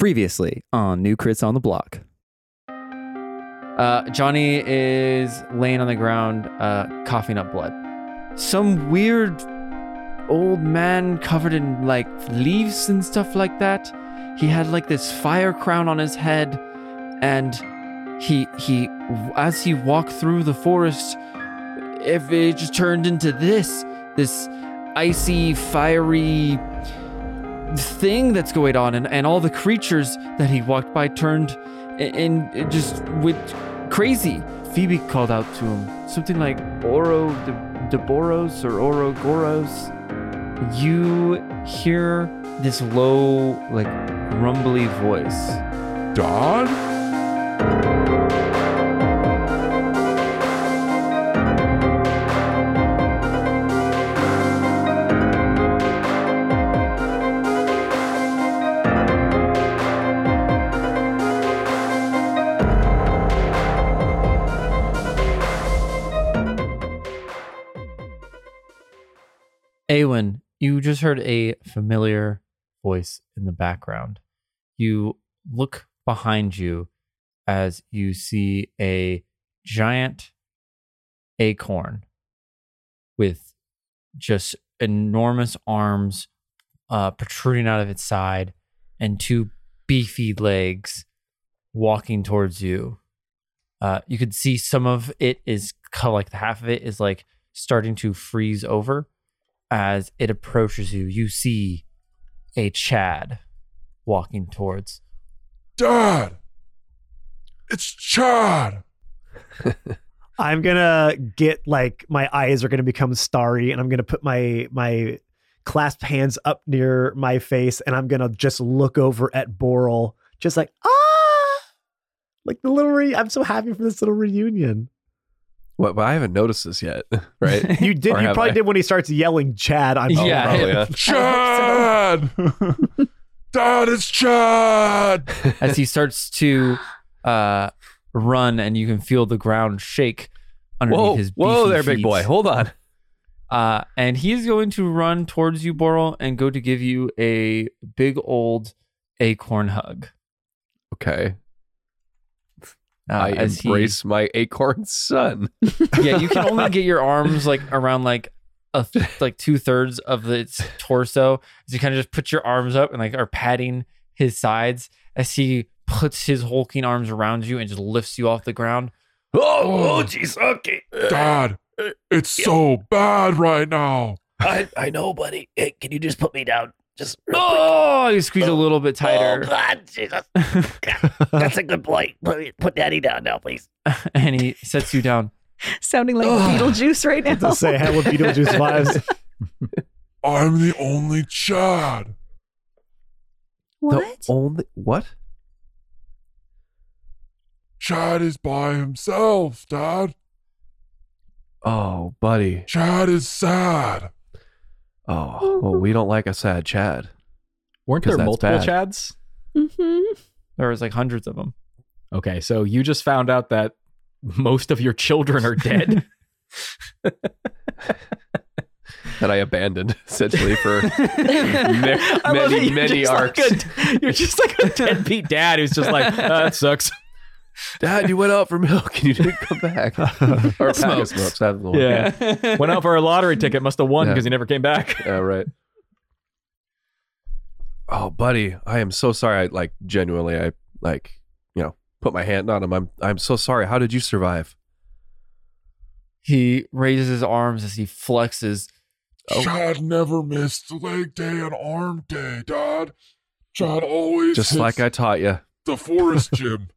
Previously on New Crits on the Block. Uh, Johnny is laying on the ground, uh, coughing up blood. Some weird old man covered in like leaves and stuff like that. He had like this fire crown on his head, and he he as he walked through the forest, if it just turned into this this icy, fiery thing that's going on, and, and all the creatures that he walked by turned and and just went crazy. Phoebe called out to him something like Oro de, Deboros or Oro Goros. You hear this low, like rumbly voice. Dodd? You just heard a familiar voice in the background. You look behind you as you see a giant acorn with just enormous arms uh, protruding out of its side and two beefy legs walking towards you. Uh, you could see some of it is kind of like the half of it is like starting to freeze over as it approaches you, you see a Chad walking towards. Dad! It's Chad! I'm gonna get like my eyes are gonna become starry, and I'm gonna put my my clasped hands up near my face, and I'm gonna just look over at Borel, just like ah, like the little. Re- I'm so happy for this little reunion. What? But I haven't noticed this yet, right? You did. Or you have probably I? did when he starts yelling Chad. I'm Oh, yeah. Probably, yeah. Chad! Dad, it's Chad! as he starts to uh, run, and you can feel the ground shake underneath Whoa, his. whoa beefy there, big boy. Hold on. Uh, and he's going to run towards you, Borel, and go to give you a big old acorn hug. Okay. Uh, I as he- embrace my acorn son. yeah, you can only get your arms like around like a th- like two thirds of its torso. As you kind of just put your arms up and like are patting his sides as he puts his hulking arms around you and just lifts you off the ground. Oh, oh, jeez. Okay. Dad, it's so bad right now. I, I know, buddy. Hey, can you just put me down? Just real oh, quick. Oh, you squeeze a little bit tighter. Oh, tighter, God, Jesus. God, that's a good boy. Put, put daddy down now, please. and he sets you down. Sounding like Ugh. Beetlejuice right now. to say hell with Beetlejuice vibes. I'm the only Chad. what? The only what? Chad is by himself, Dad. Oh, buddy. Chad is sad. Oh, well, we don't like a sad Chad. Weren't there multiple bad. Chads? hmm There was like hundreds of them. Okay, so you just found out that most of your children are dead. That I abandoned essentially for ma- I love that many, many arcs. Like a, you're just like a deadbeat dad who's just like, "Ah, that sucks. Dad, you went out for milk and you didn't come back. or pack of Smokes. smokes. That's the one. Yeah. Went out for a lottery ticket, must have won Yeah. because he never came back. Yeah, right. Oh, buddy, I am so sorry. I like genuinely, I like, you know, put my hand on him. I'm, I'm so sorry. How did you survive? He raises his arms as he flexes. Oh. Chad never missed leg day and arm day, Dad. Chad always Just hits like I taught you. the forest gym.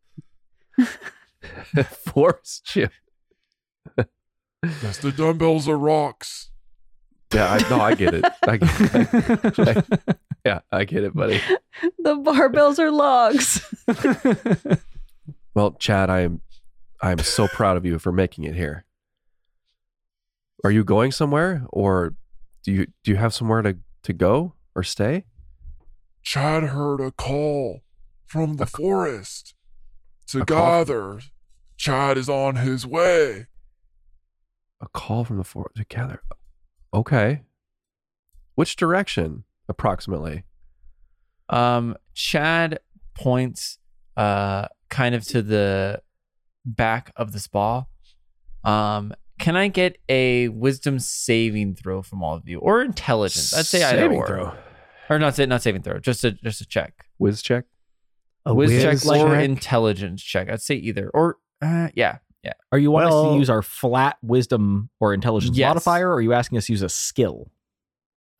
Force chip. Yes, the dumbbells are rocks. Yeah, I, no, I get it. I get it. yeah, I get it, buddy. The barbells are logs. Well, Chad, I am, I am so proud of you for making it here. Are you going somewhere, or do you do you have somewhere to to go or stay? Chad heard a call from the forest A call? Gather. Chad is on his way. A call from the fort together. Okay. Which direction, approximately? Um, Chad points uh kind of to the back of the spa. Um can I get a wisdom saving throw from all of you or intelligence? I'd say either Saving or. throw. Or not say not saving throw, just a just a check. Whiz check. A Whiz, check whiz or intelligence check. I'd say either. Or uh, yeah. Yeah. Are you wanting us to use our flat wisdom or intelligence Yes. modifier, or are you asking us to use a skill?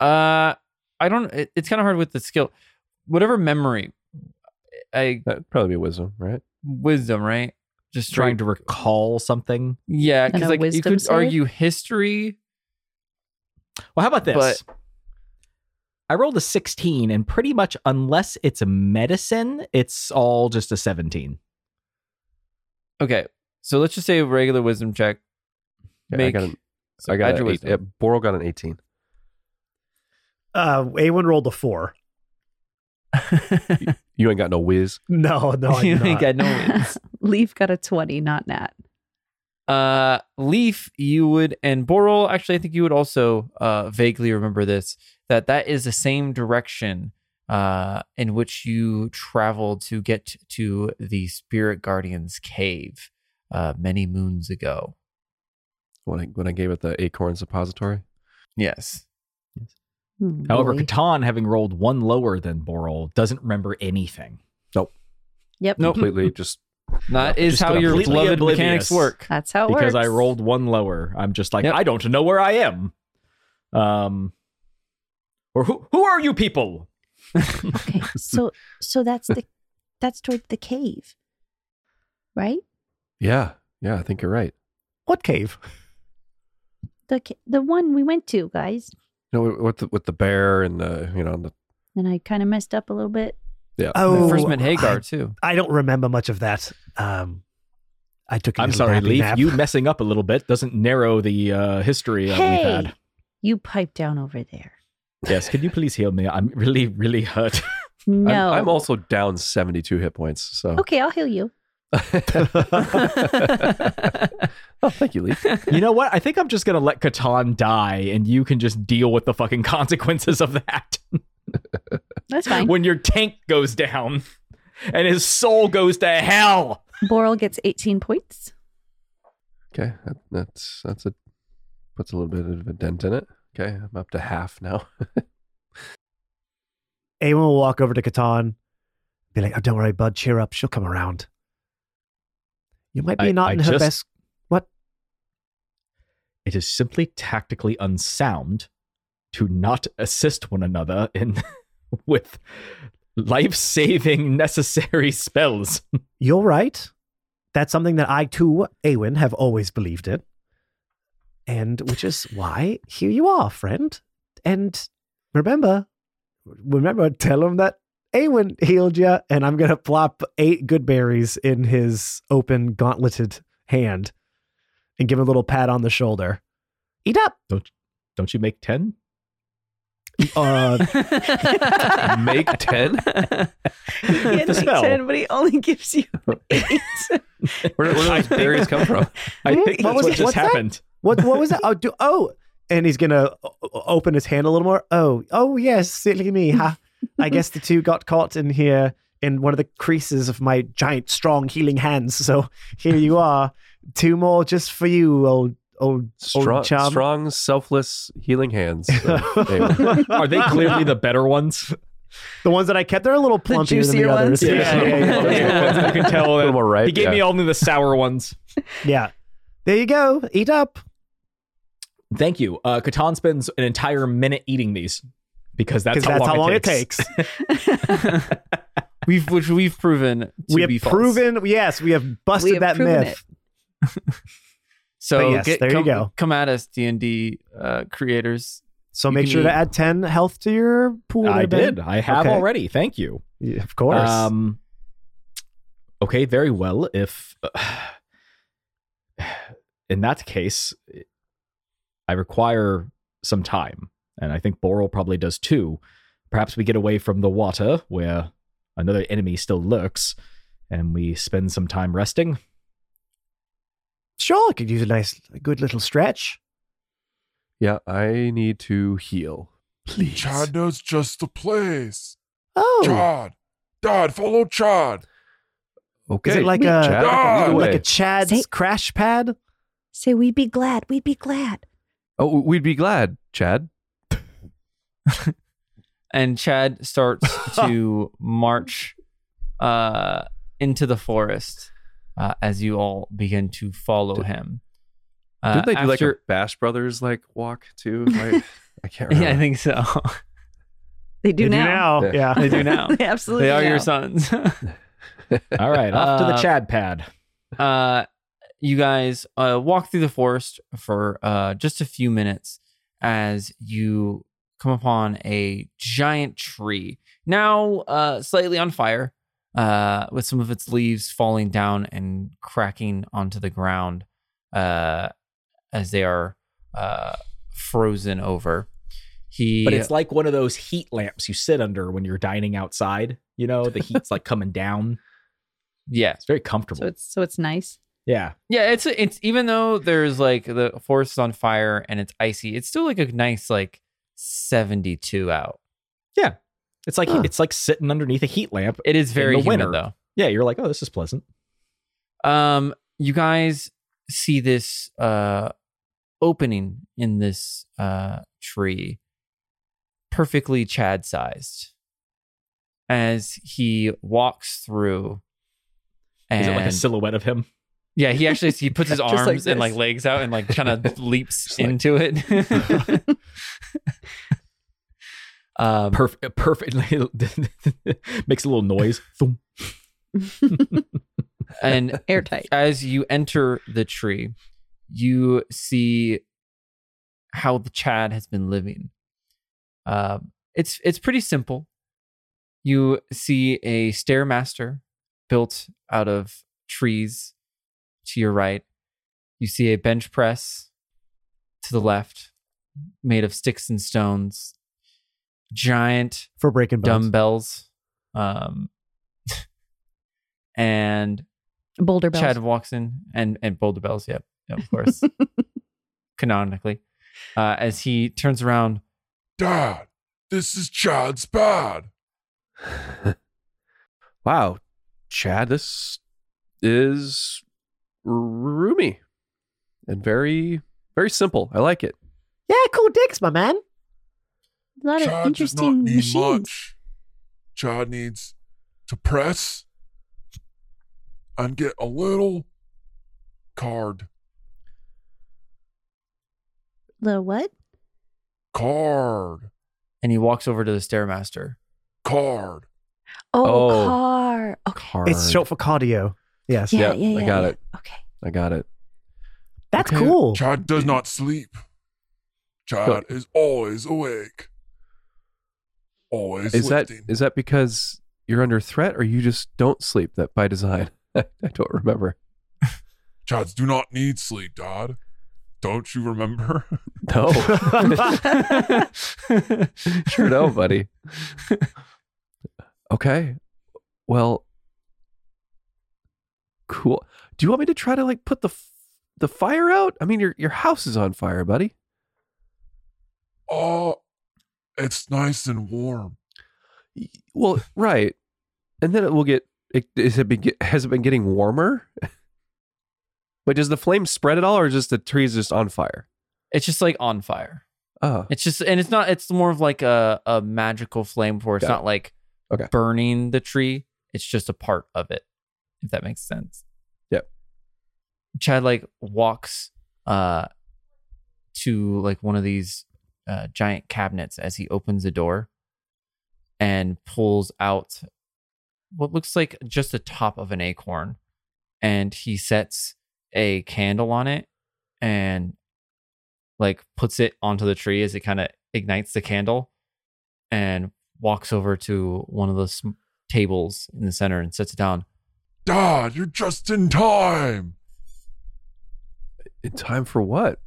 Uh I don't it, it's kind of hard with the skill. Whatever memory I That'd probably be wisdom, right? wisdom, right? Just Trying straight to recall something. Yeah, because like you could save? argue history. Well, how about this? But- I rolled a 16, and pretty much unless it's a medicine, it's all just a 17. Okay, so let's just say a regular wisdom check. Yeah, Make I got an, so I got add an your eight. Yeah, Borel got an 18. Uh, A1 rolled a four. You ain't got no whiz. No, no, I you do ain't got no wins. Leaf got a 20, not Nat. Uh, Leaf, you would, and Borel. Actually, I think you would also uh vaguely remember this. That that is the same direction uh in which you traveled to get to the Spirit Guardian's cave uh many moons ago. When I when I gave it the acorn suppository. Yes. Hmm, However, boy. Catan, having rolled one lower than Borel, doesn't remember anything. Nope. Yep. Nope. Completely just That is how your completely beloved oblivious. mechanics work. That's how it because works. Because I rolled one lower. I'm just like, Yep. I don't know where I am. Um, or who who are you people? Okay, so so that's the that's toward the cave, right? yeah. Yeah, I think you're right. What cave? The the one we went to, guys. You know, with the with the bear and the you know the And I kind of messed up a little bit. Yeah. Oh, We first met I- Hagar too. I don't remember much of that. Um, I took. a I'm sorry, Leaf. nap. You messing up a little bit doesn't narrow the uh, history that we've hey, had. you pipe down over there. Yes, could you please heal me? I'm really, really hurt. No, I'm, I'm also down 72 hit points. So okay. I'll heal you. oh, thank you, Leaf. you know what? I think I'm just gonna let Catan die, and you can just deal with the fucking consequences of that. That's fine. when your tank goes down and his soul goes to hell. Borel gets 18 points. Okay, that, that's that's a puts a little bit of a dent in it. Okay, I'm up to half now. Aemon will walk over to Catan, be like, "Oh, don't worry, bud. Cheer up. She'll come around. You might be I- not I in her just- best. What? It is simply tactically unsound to not assist one another in with life-saving necessary spells. You're right. That's something that I too, Awen, have always believed in, and which is why here you are, friend. And remember, remember, tell him that Awen healed you, and I'm gonna plop eight good berries in his open gauntleted hand, and give him a little pat on the shoulder. Eat up. Don't don't you make 10? Uh, Make 10? He had The like 10, but he only gives you eight. Where, where do those berries come from? I think What that's was what it? just What's that? happened. What what was that? Oh, do, oh, and he's gonna o- o- open his hand a little more. Oh, oh yes, silly me. Ha. I guess the two got caught in here in one of the creases of my giant, strong, healing hands. So here you are, two more just for you, old old Strong, old chum. strong, selfless, healing hands. So, anyway. Are they clearly the better ones? The ones that I kept, they're a little plumpier than the juicier others. ones? Yeah, yeah, yeah. Those are the ones that you can tell a little that more right. he gave yeah. me only the sour ones. Yeah. There you go. Eat up. Thank you. Uh, Catan spends an entire minute eating these because that's, how, that's long how long it it takes. takes. we've which we've proven to we have false. proven, yes, we have busted We have that myth. So But yes, get, there you come, go. Come at us, D and D uh, creators. So You make can sure to add 10 health to your pool. I there, Ben. did. I have Okay. already. Thank you. Yeah, of course. Um, okay, very well. If in that case, I require some time, and I think Borel probably does too. Perhaps we get away from the water where another enemy still lurks, and we spend some time resting. Sure, I could use a nice, a good little stretch. Yeah, I need to heal. Please. Chad knows just the place. Oh, Chad, Dad, follow Chad. Okay. Is it like We- a Chad, lead the like a Chad's Say- crash pad? Say we'd be glad. We'd be glad. Oh, we'd be glad, Chad. and Chad starts to march uh, into the forest uh, as you all begin to follow him. Uh, Didn't they do like a Bash Brothers like walk too? Right? I can't remember. Yeah, I think so. They do They now. Yeah. Yeah. they do now. They absolutely they are your sons. All right, off to the Uh, Chad pad. uh, you guys uh, walk through the forest for uh, just a few minutes as you come upon a giant tree, now uh, slightly on fire, uh, with some of its leaves falling down and cracking onto the ground uh, as they are uh, frozen over. He, But it's like one of those heat lamps you sit under when you're dining outside. You know, the heat's like coming down. yeah, It's very comfortable. So it's so it's nice. yeah. Yeah, it's it's even though there's like the forest is on fire and it's icy, it's still like a nice like 72 out. Yeah. It's like Huh. it's like sitting underneath a heat lamp. It is very humid winter. though. Yeah, you're like, oh, this is pleasant. Um you guys see this uh opening in this uh tree perfectly chad sized as he walks through and Is it like a silhouette of him? yeah he actually he puts his Just like arms and like legs out and like kind of leaps like- into it um Perfect. Perfectly makes a little noise. And Airtight. as you enter the tree, you see how the Chad has been living. Um, it's it's pretty simple. You see a stairmaster built out of trees to your right. You see a bench press to the left, made of sticks and stones. Giant For breaking bones. dumbbells, um, and Boulder bells. Chad walks in and and boulder bells. Yep, yep of course, canonically, uh, as he turns around. Dad, this is Chad's pad. wow, Chad, this is roomy and very, very simple. I like it. Yeah, cool dicks, my man. A lot of Chad does not interesting need machines. much. Chad needs to press and get a little card. The what? Card. And he walks over to the stairmaster. Card. Oh, Oh. car. Okay. Card. It's short for cardio. Yes. Yeah, Yep, yeah, yeah. I got yeah. it. Okay. I got it. That's Okay. cool. Chad does not sleep. Chad is always awake. Always Is that is that because you're under threat, or you just don't sleep? That by design. I don't remember. Chads do not need sleep, Dad. Don't you remember? No, sure no, buddy. Okay, well, cool. Do you want me to try to like put the f- the fire out? I mean, your your house is on fire, buddy. oh, it's nice and warm. Well, right, and then it will get. It, is it been, get- has it been getting warmer? But does the flame spread at all, or just the trees just on fire? It's just like on fire. Oh, It's just, and it's not. It's more of like a a magical flame where it's Got it. not like Okay. burning the tree. It's just a part of it. If that makes sense. Yep. Chad like walks uh to like one of these uh, giant cabinets as he opens the door and pulls out what looks like just the top of an acorn and he sets a candle on it and like puts it onto the tree as it kind of ignites the candle and walks over to one of those tables in the center and sits it down Dad, you're just in time. in time for what?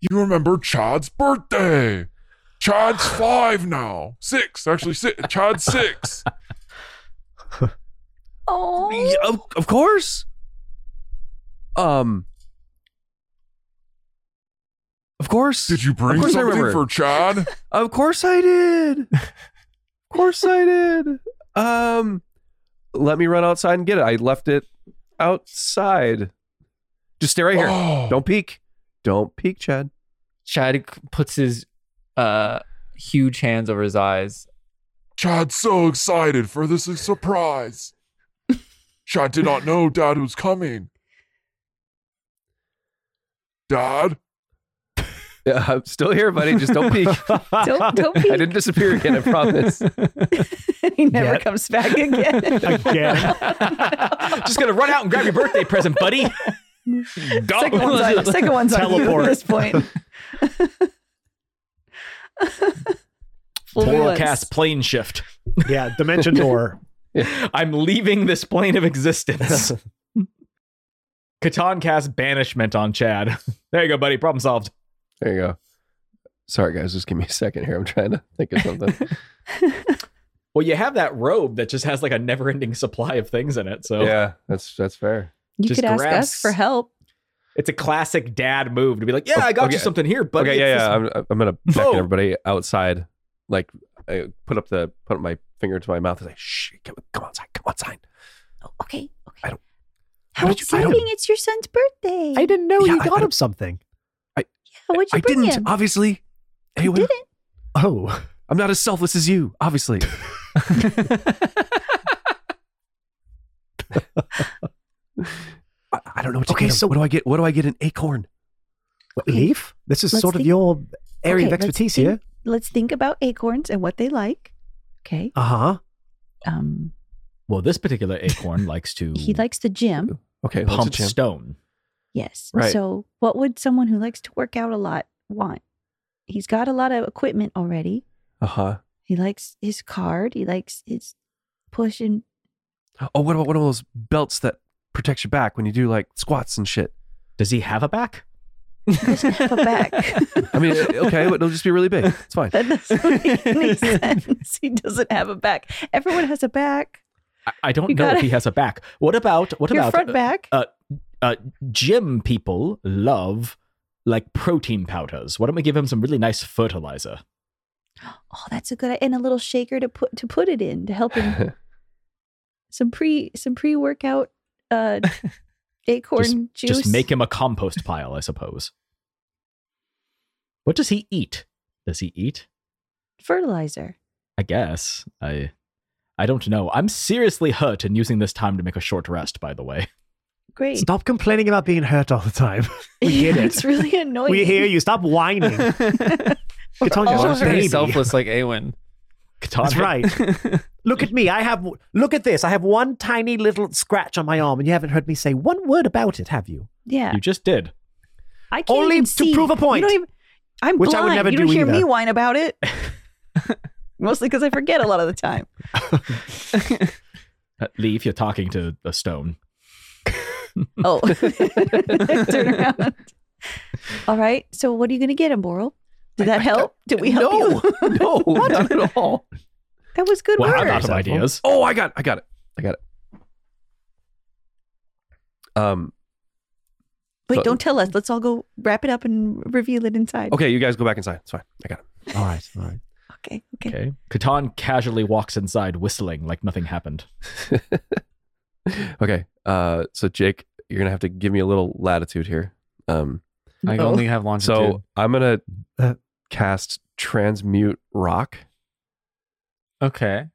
You remember Chad's birthday. Chad's five now. Six, actually, six. Chad's six. Oh. Yeah, of, of course. Um. Of course. Did you bring I something remember. for Chad? Of course I did. Of course I did. Um, let me run outside and get it. I left it outside. Just stay right here. Oh, Don't peek. Don't peek, Chad. Chad puts his uh huge hands over his eyes. Chad's so excited for this surprise. Chad did not know Dad was coming. Dad? Yeah, I'm still here, buddy. Just don't peek. Don't don't I didn't disappear again. I promise. he never Yet. comes back again. Again. Just gonna run out and grab your birthday present, buddy. Second one's on, second one's on you Teleport. at this point. Fool me Borel once. cast plane shift. Yeah, dimension door. I'm leaving this plane of existence. Catan cast banishment on Chad. There you go, buddy. Problem solved. There you go. Sorry, guys. Just give me a second here. I'm trying to think of something. Well, you have that robe that just has like a never-ending supply of things in it. So yeah, that's that's fair. You Just could ask grabs- us for help. it's a classic dad move to be like, "Yeah, I got Okay. you something here, buddy." okay, yeah, yeah. I'm, I'm gonna beckon Boom. everybody outside. Like, I put up the put up my finger to my mouth and say, "Shh, come, come outside, come outside." Oh, okay, okay. I don't- How did you- I don't- exciting! It's your son's birthday. I didn't know Yeah, you I- got I- him something. Yeah, what'd you I bring didn't, him? obviously. You didn't. Oh, I'm not as selfless as you, obviously. I, I don't know what you Okay, get. him. so- what do I get? What do I get? An acorn. what, Leaf? This is Let's sort of your area Okay, of let's expertise think- here. Let's think about acorns and what they like. Okay. Uh huh. Um, well, this particular acorn likes to he likes the gym. Okay, pump gym? stone. Yes. Right. So, what would someone who likes to work out a lot want? He's got a lot of equipment already. Uh huh. He likes his card. He likes his push and Oh, what about one of those belts that protects your back when you do like squats and shit? Does he have a back? doesn't have a back. I mean, okay, but it'll just be really big. It's fine. that doesn't make any sense. He doesn't have a back. Everyone has a back. I, I don't You know gotta- if he has a back. What about what Your about front uh, back. uh, uh, gym people love like protein powders. Why don't we give him some really nice fertilizer? Oh, that's a good and a little shaker to put to put it in to help him. some pre some pre workout uh acorn juice. Just make him a compost pile, I suppose. What does he eat? Does he eat? fertilizer. I guess. I I don't know. I'm seriously hurt and using this time to make a short rest, by the way. Great. Stop complaining about being hurt all the time. We get it. It's really annoying. We hear you. Stop whining. We're Katanya's all a Just very baby. selfless like Awen. Katana, That's right. Look at me. I have. Look at this. I have one tiny little scratch on my arm, and you haven't heard me say one word about it, have you? Yeah. You just did. I can't Only even to see. prove a You point. don't even, I'm Which I would never you do don't hear me whine about it. Mostly because I forget a lot of the time. Uh, Leaf, you're talking to a stone. Oh, turn around. All right. So, what are you going to get him, Borel? Did that help? Did we help no, you? no, not at all. That was good Well, work. I'm out of ideas. Oh, I got, I got it, I got it. Um. Wait, So- don't tell us. Let's all go wrap it up and reveal it inside. Okay, you guys go back inside. It's fine. I got it. All right. All right. Okay. Okay. Okay. Catan casually walks inside, whistling like nothing happened. okay. Uh. So Jake, you're gonna have to give me a little latitude here. Um. I only have longitude. So I'm gonna Uh. Cast transmute rock. okay.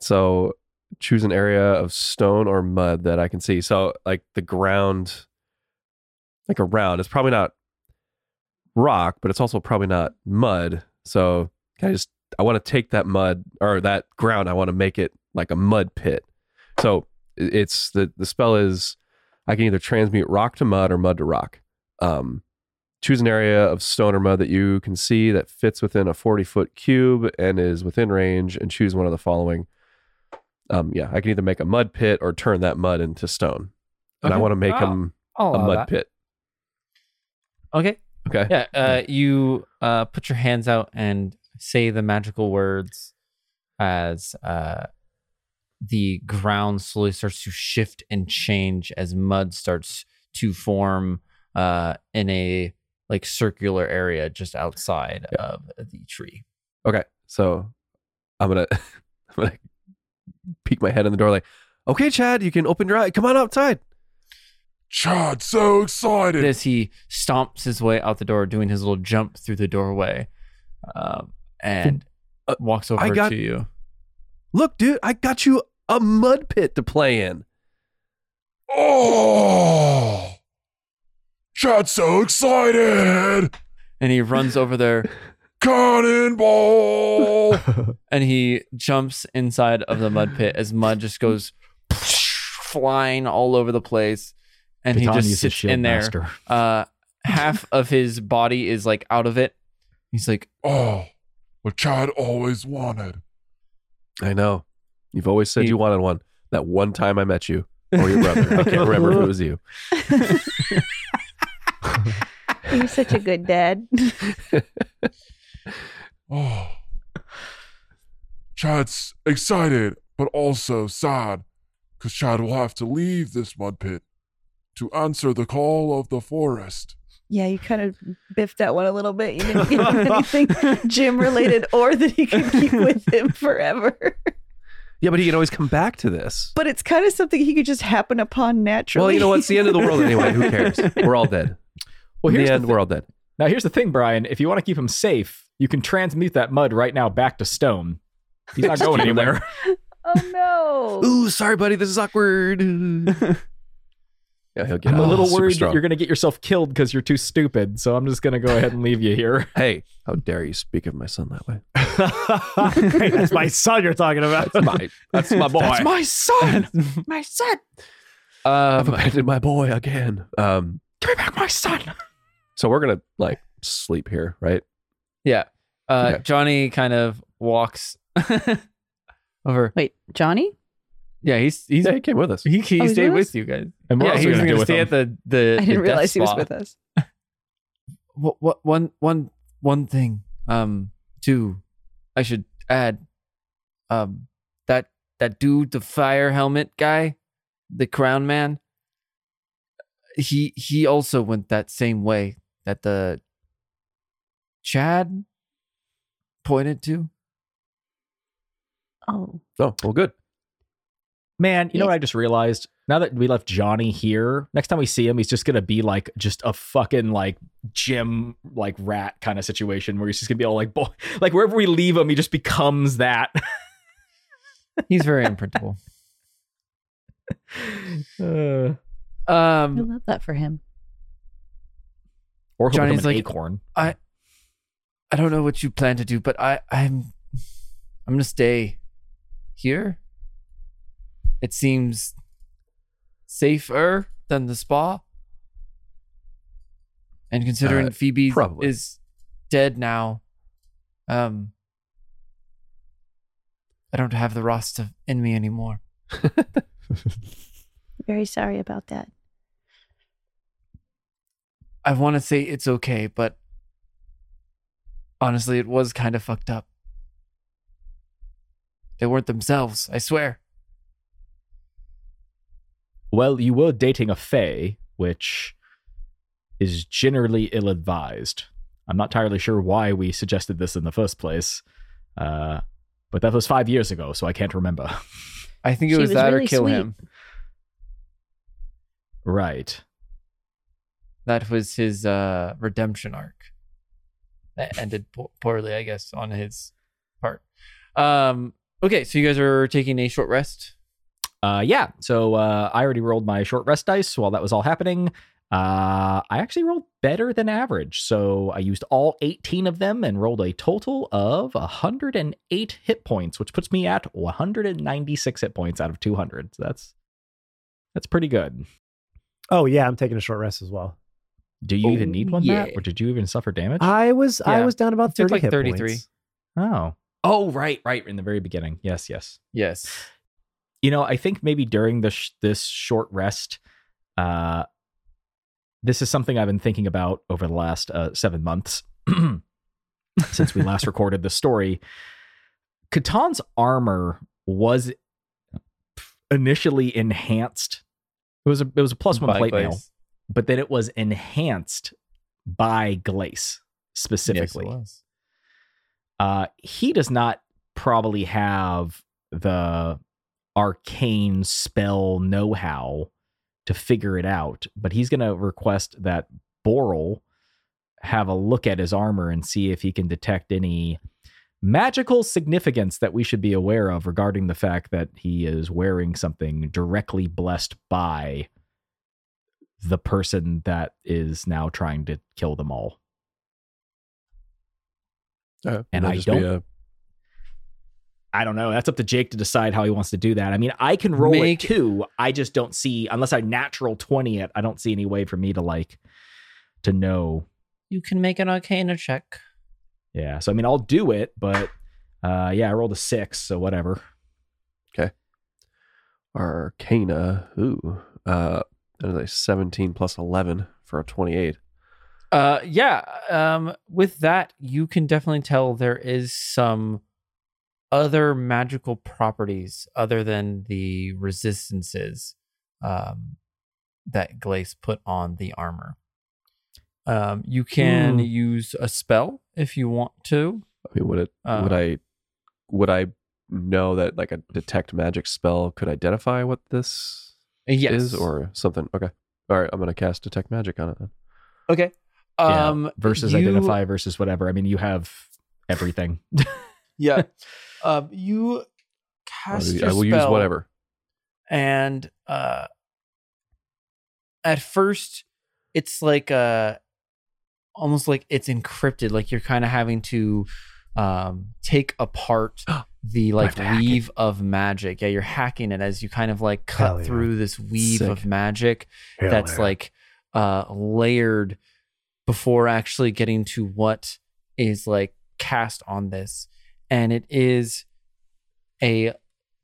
So choose an area of stone or mud that I can see. So like the ground, like around, it's probably not rock, but it's also probably not mud. So I just I want to take that mud or that ground, I want to make it like a mud pit. So it's the the spell is I can either transmute rock to mud or mud to rock. Um, choose an area of stone or mud that you can see that fits within a 40 foot cube and is within range and choose one of the following um yeah i can either make a mud pit or turn that mud into stone and i want to make Oh, them I'll a mud that. pit Okay. okay Yeah. Uh, you uh, put your hands out and say the magical words as uh, the ground slowly starts to shift and change as mud starts to form uh, in a like circular area just outside of the tree. okay so i'm gonna i'm gonna peek my head in the door, like, okay, Chad, you can open your eye. Come on outside. Chad, so excited. As he stomps his way out the door, doing his little jump through the doorway, um, and Uh, walks over I got- to you. Look, dude, I got you a mud pit to play in. Oh, Chad's so excited. And he runs over there Cannonball. and he jumps inside of the mud pit as mud just goes flying all over the place. And he just sits in there. master. Uh, half of his body is like out of it. He's like, oh, what Chad always wanted. I know. You've always said He- you wanted one. That one time I met you or your brother. I can't remember if it was you. You're such a good dad. Oh, Chad's excited, but also sad, because Chad will have to leave this mud pit to answer the call of the forest. yeah, you kind of biffed that one a little bit. You didn't give him anything gym related or that he could keep with him forever. Yeah, but he can always come back to this. But it's kind of something he could just happen upon naturally. Well, you know what? It's the end of the world anyway. Who cares? We're all dead. Well, here's the the end, thi- we're all dead. Now, here's the thing, Brian. If you want to keep him safe, you can transmute that mud right now back to stone. He's not going anywhere. oh no. Ooh, sorry, buddy. This is awkward. yeah, he'll get I'm out. a little Super worried that you're going to get yourself killed because you're too stupid. So I'm just going to go ahead and leave you here. Hey, how dare you speak of my son that way? Hey, that's my son you're talking about. That's my, that's my boy. That's my son. My son. I've um, abandoned my boy again. Um, Give me back my son. So we're gonna like sleep here, right? yeah. Uh, Okay. Johnny kind of walks over. Wait, Johnny? Yeah, he's he's Yeah, he came with us. he, he Oh, stayed with with us? you guys. And we're yeah, he was gonna gonna stay him. at the the. I didn't death realize he was spot. with us. what, what one one one thing um two i should add um that that dude the fire helmet guy the crown man he he also went that same way that the chad pointed to Oh. Oh, well, good. Man, you know what I just realized? Now that we left Johnny here, next time we see him, he's just gonna be like just a fucking like gym like rat kind of situation where he's just gonna be all like boy like wherever we leave him, he just becomes that. he's very imprintable Uh, I um love that for him. Or he'll Johnny's become an like- acorn. i don't know what you plan to do but i i'm i'm gonna stay here it seems safer than the spa and considering Uh, phoebe probably. is dead now um i don't have the rasta in me anymore Very sorry about that. I want to say it's okay but honestly it was kind of fucked up they weren't themselves i swear Well, you were dating a fae, which is generally ill advised. I'm not entirely sure why we suggested this in the first place. Uh, but that was five years ago, so I can't remember. i think it was, was that or kill sweet. him right. That was his uh redemption arc that ended po- poorly i guess on his part um okay so you guys are taking a short rest Uh, yeah. So uh, I already rolled my short rest dice while that was all happening. Uh, I actually rolled better than average. So I used all 18 of them and rolled a total of 108 hit points, which puts me at 196 hit points out of 200. So that's that's pretty good. Oh yeah, I'm taking a short rest as well. Do you even Oh, need one, yeah. Matt? Or did you even suffer damage? I was I was down about thirty like 33. oh. Oh, right, right. In the very beginning. Yes, yes. yes you know, I think maybe during this sh- this short rest, uh, this is something I've been thinking about over the last uh, seven months since we last recorded the story. Catan's armor was initially enhanced. It was a it was a plus one By plate mail, Glace. But then it was enhanced by Glace Yes, specifically. it was. Uh, he does not probably have the arcane spell know-how to figure it out, but he's going to request that Borel have a look at his armor and see if he can detect any magical significance that we should be aware of regarding the fact that he is wearing something directly blessed by the person that is now trying to kill them all. Uh, And I don't- a- I don't know. That's up to Jake to decide how he wants to do that. I mean, I can roll Make- it too. I just don't see unless I natural 20 it, I don't see any way for me to like to know. You can make an arcana check. Yeah. So I mean, I'll do it, but uh yeah, I rolled a 6, so whatever. Okay. Arcana. Ooh. Uh, that is a 17 plus 11 for a 28. Uh, yeah. Um, with that, you can definitely tell there is some other magical properties other than the resistances um, that Glace put on the armor. Um, you can Hmm. use a spell if you want to. I mean, would it, would Uh, I, would I know that like a detect magic spell could identify what this Yes. is or something? Okay. All right. I'm going to cast detect magic on it then. okay. Yeah, Um, versus you- identify versus whatever. I mean, you have everything. Yeah. um, you I'll cast your I will use whatever. and uh at first it's like uh almost like it's encrypted like you're kind of having to um take apart the like weave of magic yeah you're hacking it as you kind of like cut Hell yeah. through this weave Sick. of magic that's like uh layered before actually getting to what is like cast on this and it is a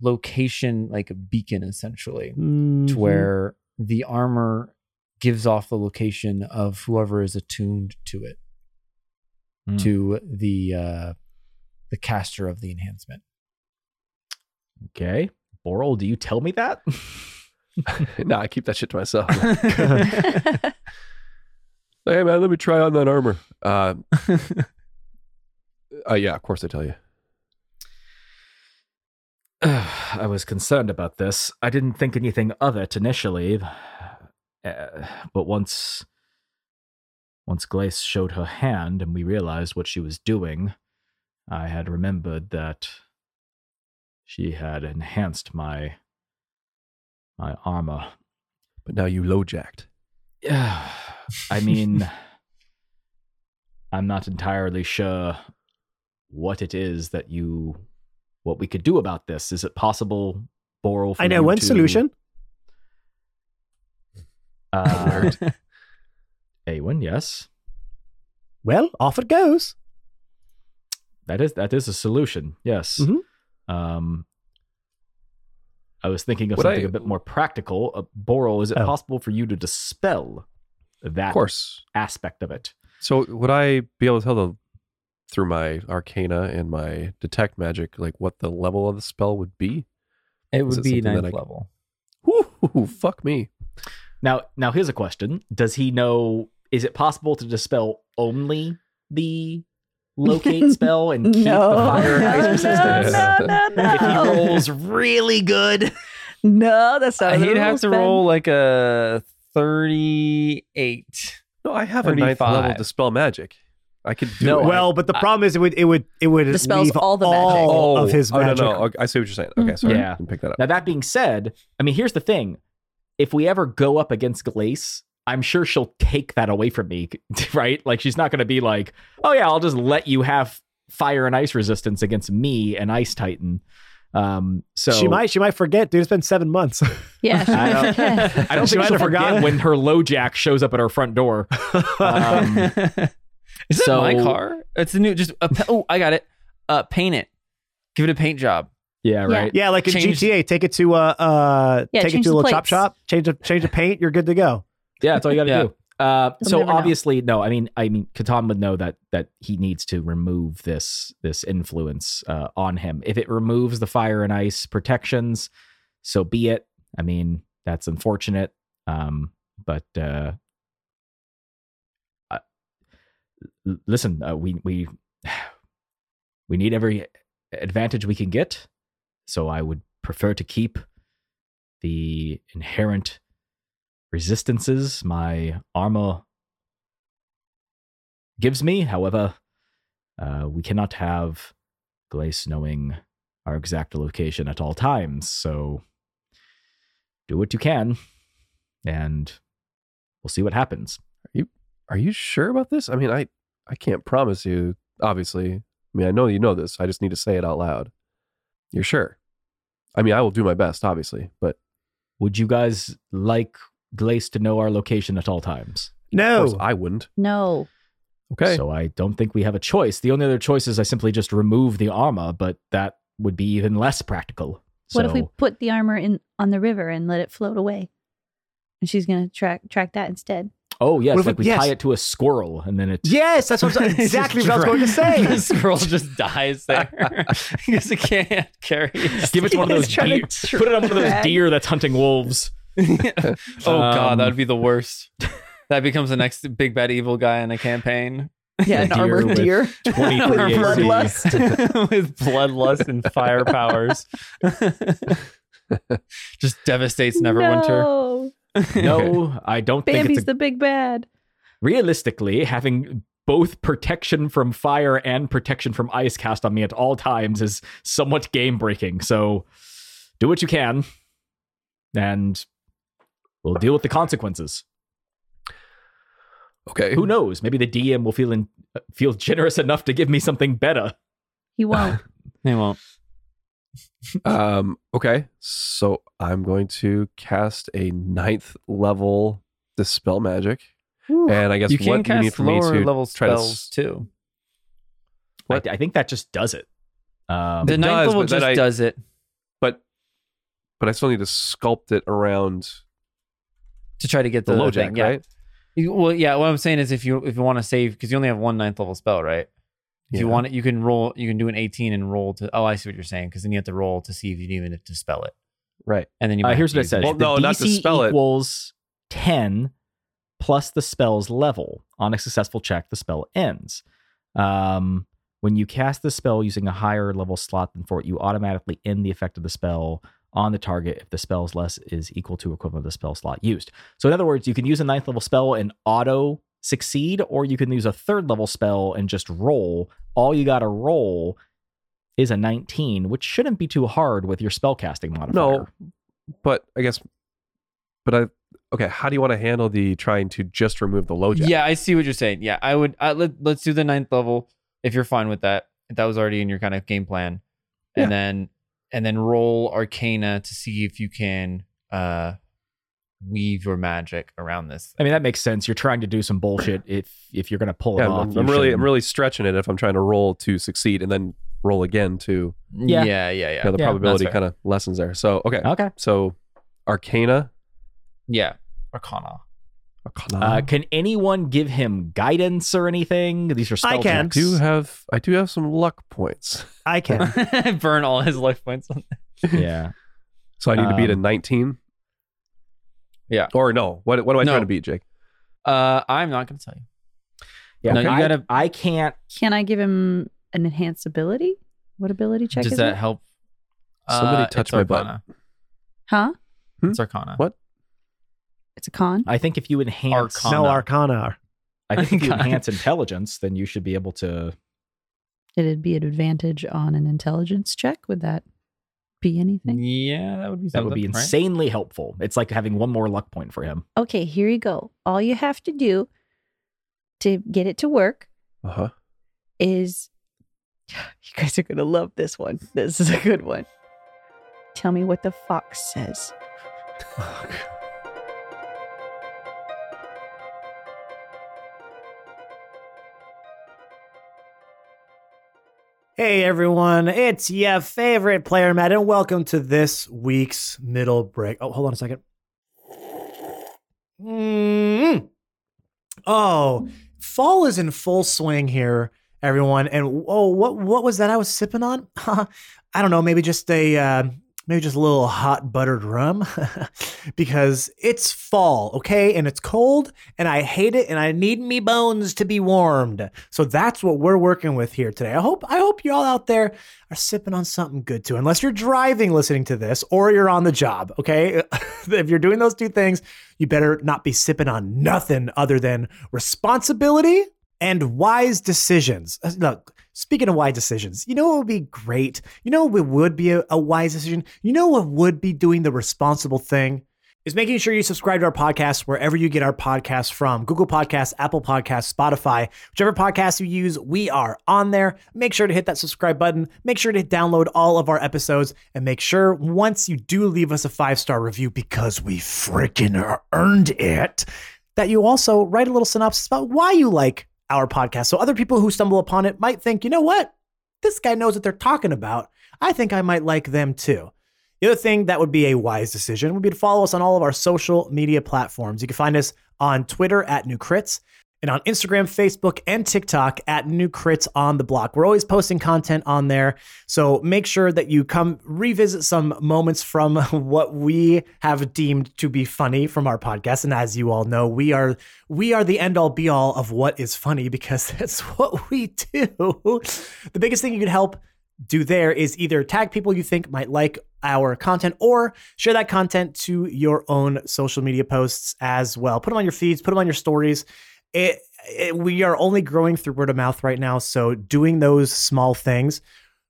location like a beacon essentially Mm-hmm. to where the armor gives off the location of whoever is attuned to it Hmm. to the uh the caster of the enhancement okay. Borel, do you tell me that? no, I keep that shit to myself. hey man, let me try on that armor. Uh, uh yeah, of course I tell you. I was concerned about this. I didn't think anything of it initially, uh, but once once Glace showed her hand and we realized what she was doing, I had remembered that she had enhanced my my armor. But now you LoJacked. Yeah, I mean, I'm not entirely sure what it is that you, what we could do about this. Is it possible, Borel? for I know one to- solution. Uh, Awen, yes, Well, off it goes. That is that is a solution. Yes. Mhm. Um, I was thinking of Would something I- a bit more practical. Uh, Borel, is it Oh. possible for you to dispel that Of course. aspect of it? So would I be able to tell the through my arcana and my detect magic like what the level of the spell would be? It would it be something that ninth I- level Whoo, fuck me. Now, now here's a question: Does he know? Is it possible to dispel only the locate spell and keep no, the fire and no, ice no, resistance? no, no, no. If he rolls really good, no, that's not. Uh, he'd have to Ben. roll like a 38 No, I have a ninth level 35. dispel magic. I could do No, it. well, but the I- problem is it would it would it would Dispels leave all the magic. all of his oh, magic. no, no. I see what you're saying. Okay, sorry. Yeah. I didn't pick that up. now that being said, I mean, here's the thing: if we ever go up against Glace, I'm sure she'll take that away from me, right? Like she's not going to be like, "Oh yeah, I'll just let you have fire and ice resistance against me and Ice Titan." Um, so she might she might forget, dude. It's been seven months. Yeah, I don't, yeah. I don't She think might she'll have forget forgotten. when her LoJack shows up at her front door. Um, is that my car it's the new just a, oh i got it uh paint it give it a paint job Yeah, Yeah. right. yeah, like in Change- GTA, take it to uh uh Yeah, take it to a the little chop shop, change the change the paint, you're good to go. Yeah, that's all you got to Yeah. do. Uh, so never know. obviously, no. I mean, I mean, Catan would know that that he needs to remove this this influence uh, on him. If it removes the fire and ice protections, so be it. I mean, that's unfortunate. Um, but uh, I- l- listen, uh, we we we need every advantage we can get. So I would prefer to keep the inherent resistances my armor gives me. However, uh, we cannot have Glace knowing our exact location at all times. So do what you can, and we'll see what happens. Are you sure about this? I mean, I I can't promise you. Obviously, I mean, I know you know this. I just need to say it out loud. You're sure? I mean, I will do my best, obviously, but Would you guys like Glace to know our location at all times? of No. course I wouldn't. No. Okay. So I don't think we have a choice. The only other choice is I simply just remove the armor, but that would be even less practical. What if we put the armor in on the river and let it float away? And she's gonna track track that instead. Oh yes, What like it- we yes. tie it to a squirrel and then it Yes, that's what I was, exactly what I was going to say. the squirrel just dies there because it can't carry. it. give it to one of those He's deer. to Put it on one of those deer that's hunting wolves. oh god, Um, that would be the worst. That becomes the next big bad evil guy in a campaign. Yeah, an Deer armored with deer. 23 With bloodlust. with bloodlust and fire powers. Just devastates Neverwinter. No. No, I don't think Bambi's it's a, the big bad. realistically having both protection from fire and protection from ice cast on me at all times is somewhat game breaking. So do what you can, and we'll deal with the consequences. Okay. Who knows? Maybe the DM will feel in, feel generous enough to give me something better. He won't. he won't. Um, okay. So I'm going to cast a ninth level dispel magic. And I guess You can what you need cast for me lower to level try to spells s- too. I, I think that just does it. Um, The ninth does, level just I- does it but but I still need to sculpt it around to try to get the, the, low thing. jack, Yeah. right? Well, yeah. What I'm saying is, if you if you want to save, because you only have one ninth level spell, right? If you want it, you can roll. You can do an 18 and roll to. Oh, I see what you're saying. Because then you have to roll to see if you even have to spell it, Right. and then you. uh, might here's have what to it use says: Well, the no, DC not to spell it. equals ten plus the spell's level. On a successful check, the spell ends. Um, when you cast the spell using a higher level slot than four, you automatically end the effect of the spell on the target if the spell's less is equal to equivalent of the spell slot used. So, in other words, you can use a ninth level spell and auto succeed, or you can use a third level spell and just roll. All you got to roll is a 19, which shouldn't be too hard with your spellcasting modifier. No, but I guess, but I okay. How do you want to handle the trying to just remove the LoJack? Yeah, I see what you're saying. Yeah, I would. I, let, let's do the ninth level if you're fine with that. If that was already in your kind of game plan, and Yeah. then and then roll Arcana to see if you can uh weave your magic around this. I mean that makes sense. You're trying to do some bullshit. If if you're gonna pull it Yeah, off, I'm, you I'm really, should- I'm really stretching it if I'm trying to roll to succeed and then roll again to, Yeah. yeah, yeah, yeah. you know, the Yeah, probability kind of lessens there. So okay, okay. so Arcana. Yeah, Arcana. Arcana. Uh, can anyone give him guidance or anything? These are spell I can. I checks. do have, I do have some luck points. I can. Burn all his life points. On yeah. So I need to beat a Um, 19. Yeah. Or no, what what am I No. trying to beat, Jake? Uh, I'm not gonna tell you. Yeah. No, you gotta- I can't. Can I give him an enhanced ability? What ability check Does is that it? help? Somebody Uh, touch my butt. Arcana. Huh? It's Arcana. What? It's a con. I think if you enhance, Arcana. no Arcana. I think if you enhance intelligence, then you should be able to. It'd be an advantage on an intelligence check. Would that be anything? Yeah, that would be That would be right? insanely helpful. It's like having one more luck point for him. Okay, here you go. All you have to do to get it to work Uh huh. is you guys are going to love this one. This is a good one. Tell me what the fox says. Hey everyone, it's your favorite player Matt, and welcome to this week's middle break. Oh, hold on a second. Mm. Oh, fall is in full swing here, everyone. And oh, what what was that I was sipping on? I don't know, maybe just a uh, maybe just a little hot buttered rum because it's fall, okay? And it's cold and I hate it and I need me bones to be warmed. So that's what we're working with here today. I hope I hope y'all out there are sipping on something good too. Unless you're driving listening to this or you're on the job, okay? if you're doing those two things, you better not be sipping on nothing other than responsibility and wise decisions. Uh, Look, speaking of wise decisions, you know what would be great? You know what would be a, a wise decision? You know what would be doing the responsible thing? Is making sure you subscribe to our podcast wherever you get our podcast from Google Podcasts, Apple Podcasts, Spotify, whichever podcast you use, we are on there. Make sure to hit that subscribe button. Make sure to download all of our episodes and make sure once you do leave us a five star review because we freaking earned it, that you also write a little synopsis about why you like our podcast. So other people who stumble upon it might think, you know what? This guy knows what they're talking about. I think I might like them too. The other thing that would be a wise decision would be to follow us on all of our social media platforms. You can find us on Twitter at New Crits and on Instagram, Facebook, and TikTok at New Crits on the Block. We're always posting content on there. So make sure that you come revisit some moments from what we have deemed to be funny from our podcast. And as you all know, we are we are the end all be all of what is funny because that's what we do. The biggest thing you can help do there is either tag people you think might like our content or share that content to your own social media posts as well. Put them on your feeds, put them on your stories. It, it, we are only growing through word of mouth right now. So doing those small things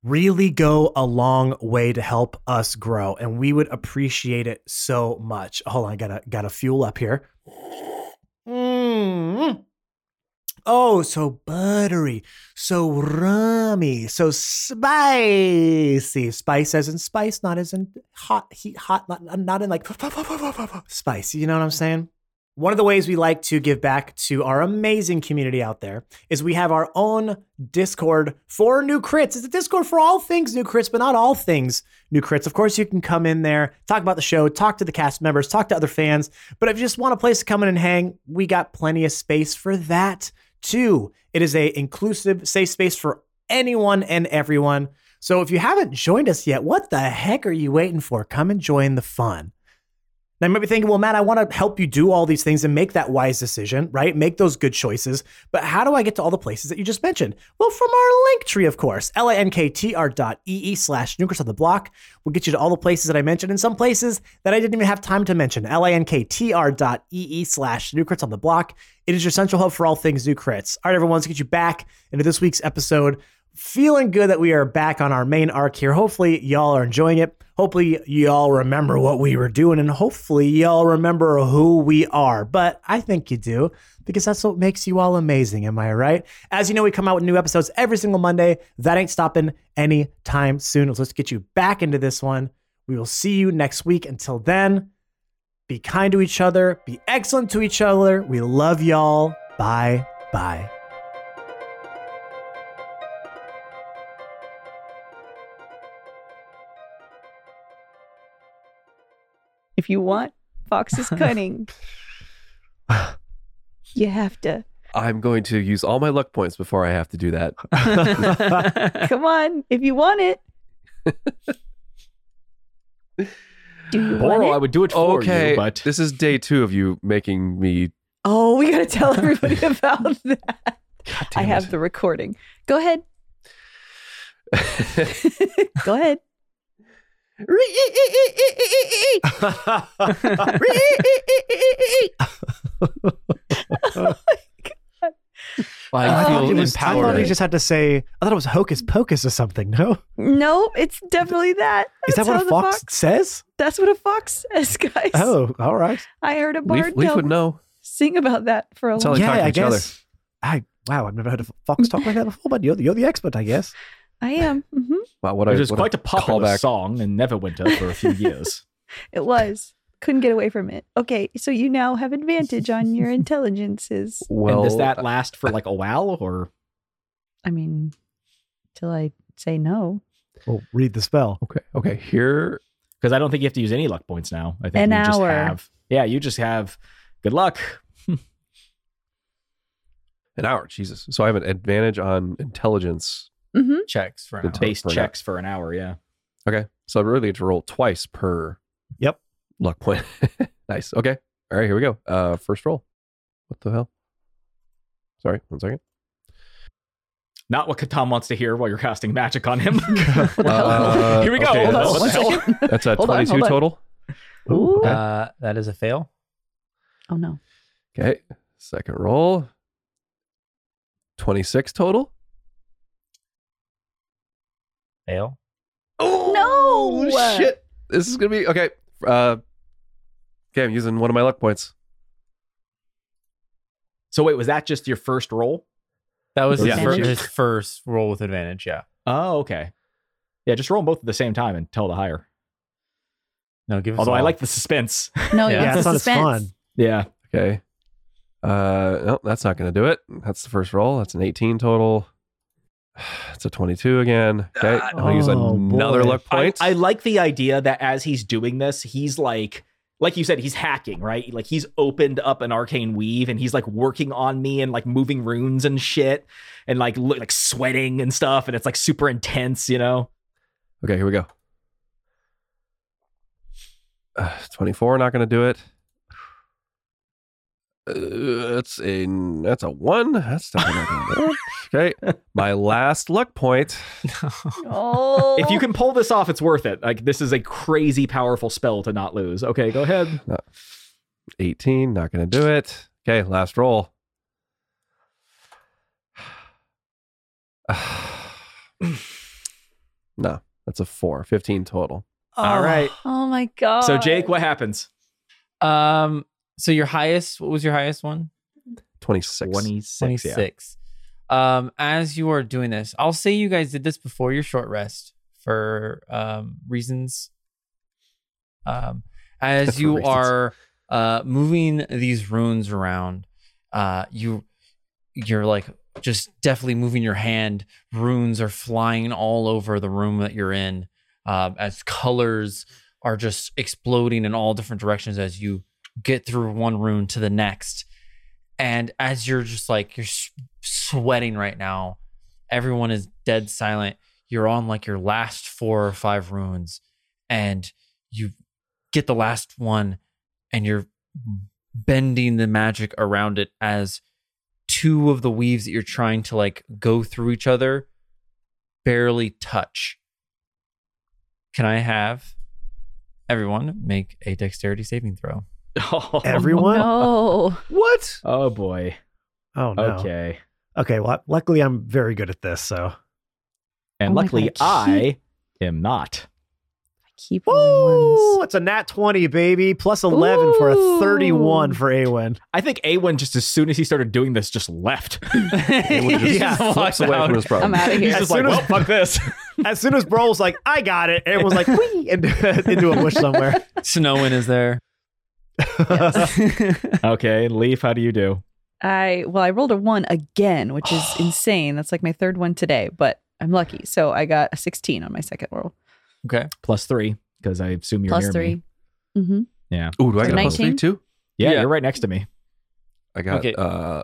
really go a long way to help us grow. And we would appreciate it so much. Hold on, I gotta gotta fuel up here. Mm. Oh, so buttery, so rummy, so spicy. Spice as in spice, not as in hot, heat, hot, not, not in like spice. You know what I'm saying? One of the ways we like to give back to our amazing community out there is we have our own Discord for new crits. It's a Discord for all things new crits, but not all things new crits. Of course, you can come in there, talk about the show, talk to the cast members, talk to other fans. But if you just want a place to come in and hang, we got plenty of space for that too. It is a inclusive, safe space for anyone and everyone. So if you haven't joined us yet, what the heck are you waiting for? Come and join the fun. Now, you might be thinking, well, Matt, I want to help you do all these things and make that wise decision, right? Make those good choices. But how do I get to all the places that you just mentioned? Well, from our link tree, of course, linktr dot ee slash nukers on the block will get you to all the places that I mentioned and some places that I didn't even have time to mention. linktr dot ee slash nukers on the block. It is your central hub for all things new crits. All right, everyone, let's get you back into this week's episode. Feeling good that we are back on our main arc here. Hopefully, y'all are enjoying it. Hopefully, y'all remember what we were doing, and hopefully, y'all remember who we are. But I think you do, because that's what makes you all amazing. Am I right? As you know, we come out with new episodes every single Monday. That ain't stopping anytime soon. Let's get you back into this one. We will see you next week. Until then, be kind to each other, be excellent to each other. We love y'all. Bye bye. If you want Fox's cunning, you have to. I'm going to use all my luck points before I have to do that. Come on, if you want it. Do you want Borel, I would do it for okay, you, but this is day two of you making me. Oh, we gotta tell everybody about that. I have it. the recording. Go ahead. Go ahead. I I feel thought, he was, I thought empowered. he just had to say, I thought it was hocus pocus or something. No? No, it's definitely that. Is that That's what how a the fox, says? That's what a fox says, guys. Oh, all right. I heard a Leaf, bard Leaf tell- would know. sing about that for a That's how long they time. talk to I each other. guess. I wow, I've never heard a fox talk like that before, but you're the, you're the expert, I guess. I am. hmm Wow, what it a, was what quite a popular callback. song in Neverwinter for a few years. It was. Couldn't get away from it. Okay, so you now have advantage on your intelligences. Well, and does that last for like a while, or I mean, till I say no. Well, read the spell. okay, okay. Here, because I don't think you have to use any luck points now. I think An you just hour. have. Yeah, you just have good luck. an hour. Jesus. So I have an advantage on intelligence. Hmm checks for an hour. to- Based for an checks for an hour. Yeah. Okay. So I really need to roll twice per Yep. luck point. nice. Okay. All right, here we go. Uh first roll. What the hell? Sorry, one second. Not what Katam wants to hear while you're casting magic on him. Uh, Here we go. okay, Hold on, that's- what the hell? That's a Hold on, 22 hold on. total. Ooh. Okay. Uh, that is a fail. Oh no. Okay. Second roll. 26 total. Fail. No. shit. This is going to be okay. Uh Okay, I'm using one of my luck points. So wait, was that just your first roll? That was his, Yeah. fir- his first roll with advantage. Yeah. Oh, okay. Yeah, just roll them both at the same time and tell the higher. No, give us. Although I all. like the suspense. No, Yeah. yeah, Yeah, it's not as fun. yeah. Okay. Uh no, that's not going to do it. That's the first roll. That's an 18 total. It's a 22 again. Okay. I'm going to use another boy. luck point. I, I like the idea that as he's doing this, he's like, like you said, he's hacking, right? Like he's opened up an arcane weave and he's like working on me and like moving runes and shit and like look, like sweating and stuff, and it's like super intense, you know. Okay, here we go. Uh, 24, not going to do it. Uh, that's a that's a one. That's definitely not going to do it. Okay, my last luck point. Oh. If you can pull this off, it's worth it. Like this is a crazy powerful spell to not lose. Okay, go ahead. 18, not going to do it. Okay, last roll. no, that's a four. 15 total. All right. Oh my god. So Jake, what happens? Um. So your highest. What was your highest one? 26. 26. 26. Um, as you are doing this, I'll say you guys did this before your short rest for um, reasons. Um, as you reasons. are uh, moving these runes around, uh, you you're like just definitely moving your hand. Runes are flying all over the room that you're in, um, as colors are just exploding in all different directions as you get through one rune to the next and as you're just like you're sweating right now everyone is dead silent you're on like your last four or five runes and you get the last one and you're bending the magic around it as two of the weaves that you're trying to like go through each other barely touch can i have everyone make a dexterity saving throw Oh, Everyone? No. What? Oh boy. Oh no. Okay. Okay. Well, luckily I'm very good at this. So. And Oh luckily, God, I I am not. I keep rolling Ooh, ones. it's a nat 20, baby. Plus 11 for a 31 Ooh. for Awen. I think Awen just as soon as he started doing this just left. Just Yeah. flips away from his problem. I'm out of He's here. just like, soon as- well, fuck this. As soon as Bro was like, I got it, it was like, wee, into, into a bush somewhere. Snowin is there. okay, Leaf, how do you do? I well, I rolled a one again, which is insane. That's like my third one today, but I'm lucky. So I got a 16 on my second roll. okay. Plus three, because I assume you're Plus near three. me. Mm-hmm. Yeah. Ooh, do I So get a plus three 19? too? yeah. Yeah. you're right next to me. I got Okay. uh,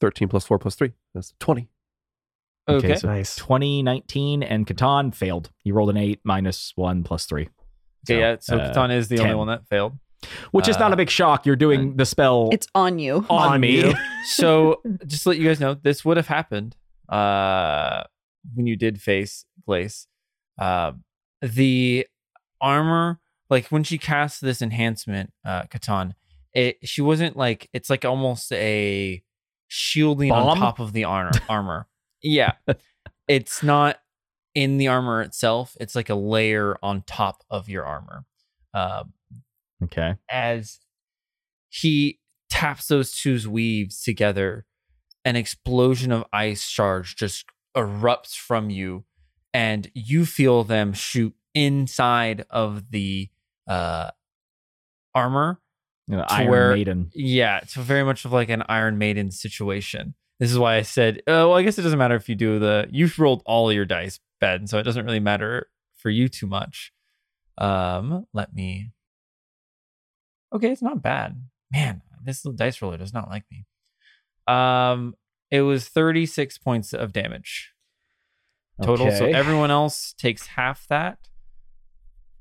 13 plus 4 plus 3. That's 20. Okay. so Nice. 2019 and Catan failed. You rolled an eight minus one plus three. Okay, yeah. So uh, Catan is the only one that failed. Which is not Uh, a big shock. You're doing the spell It's on you. on, on me. you. So just to let you guys know, this would have happened uh, when you did face Glace. Uh, the armor, like when she cast this enhancement, uh, Catan, it she wasn't like it's like almost a shielding on top of the armor. armor. Yeah, it's not in the armor itself. It's like a layer on top of your armor. Uh, Okay. as he taps those two weaves together, an explosion of ice shards just erupts from you, and you feel them shoot inside of the uh, armor. You know, Iron where- Maiden. Yeah, it's very much of like an Iron Maiden situation. This is why I said, oh, well, I guess it doesn't matter if you do the, you've rolled all your dice, Ben, so it doesn't really matter for you too much. Um, let me. Okay, it's not bad. Man, this little dice roller does not like me. Um, it was 36 points of damage total. So everyone else takes half that.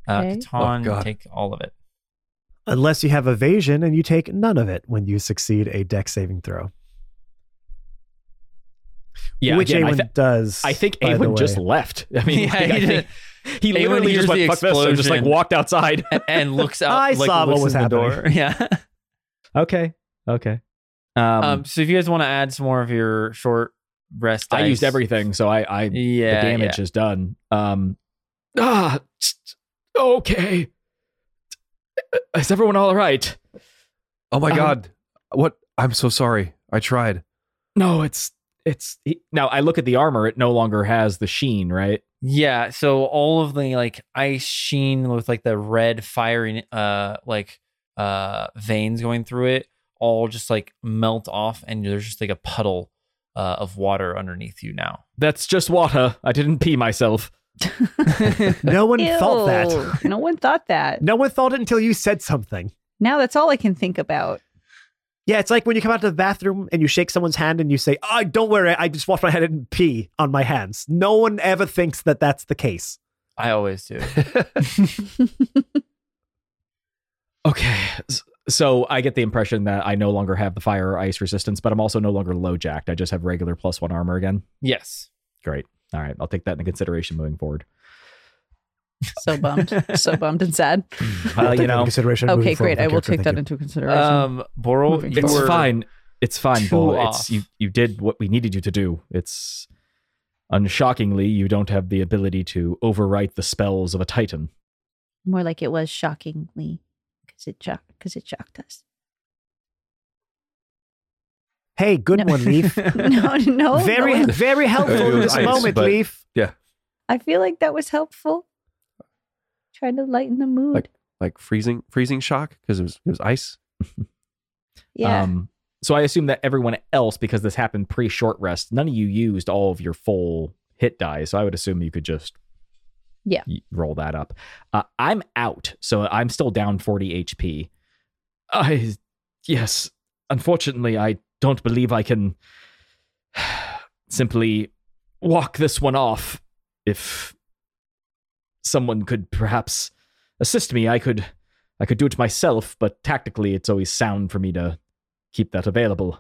Uh, Okay. Catan, Oh, take all of it. Unless you have evasion and you take none of it when you succeed a deck saving throw. Yeah, Which again, Awen thi- does. I think by Awen just left. I mean, Yeah, like, he I think he Awen literally hears just went the fuck this and just like walked outside. and, and looks out. I like, saw what was in happening. door. Yeah. okay, okay. Um, Um, so if you guys want to add some more of your short rest, I used everything, so I, I Yeah, the damage is done. Um, ah, okay. Is everyone all right? Oh my Um, god. What? I'm so sorry. I tried. No, it's it's now. I look at the armor; it no longer has the sheen, right? Yeah, so all of the like ice sheen with like the red firing uh like uh veins going through it all just like melt off and there's just like a puddle uh, of water underneath you now. That's just water. I didn't pee myself. No one thought that. No one thought that. No one thought it until you said something. Now that's all I can think about. Yeah, it's like when you come out to the bathroom and you shake someone's hand and you say, "Oh, don't worry, I just washed my hand and pee on my hands." No one ever thinks that that's the case. I always do. Okay. So I get the impression that I no longer have the fire or ice resistance, but I'm also no longer LoJacked. I just have regular plus one armor again. yes. Great. All right. I'll take that into consideration moving forward. So bummed. so bummed and sad. Well, you know, consideration Okay, great. I will take that you. into consideration. Um Borel, it's were fine. It's fine, two Bull. off. It's you. You did what we needed you to do. It's unshockingly, you don't have the ability to overwrite the spells of a titan. More like it was shockingly because it shocked because it shocked us. Hey, good No. one, Leaf. no, no. very, no. very helpful It in this ice, moment, but- Leaf. I feel like that was helpful. Trying to lighten the mood. Like- Like freezing freezing shock because it was it was ice. yeah. Um, so I assume that everyone else, because this happened pre short rest, none of you used all of your full hit die. So I would assume you could just Yeah. roll that up. Uh, I'm out, so I'm still down 40 HP. I yes, unfortunately, I don't believe I can simply walk this one off. If someone could perhaps assist me, I could I could do it myself, but tactically it's always sound for me to keep that available.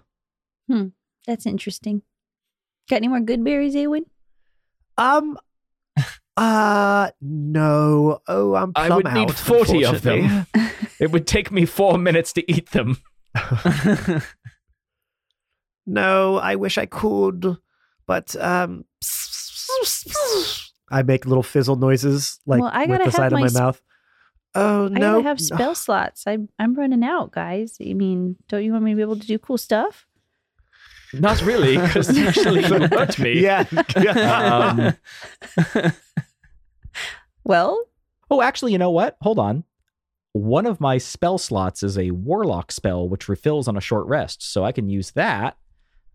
Hmm. That's interesting. Got any more good berries, Awen? Um, uh, no. Oh, I'm I plumb would need 40 of them. It would take me four minutes to eat them. No, I wish I could, but um, I make little fizzle noises like Well, I with gotta the have side my of sp- my mouth. Oh I no! gotta have spell slots. I'm I'm running out, guys. I mean, don't you want me to be able to do cool stuff? Not really, because usually you hurt me. Yeah. Um, Well, oh, actually, you know what? Hold on. One of my spell slots is a warlock spell, which refills on a short rest. So I can use that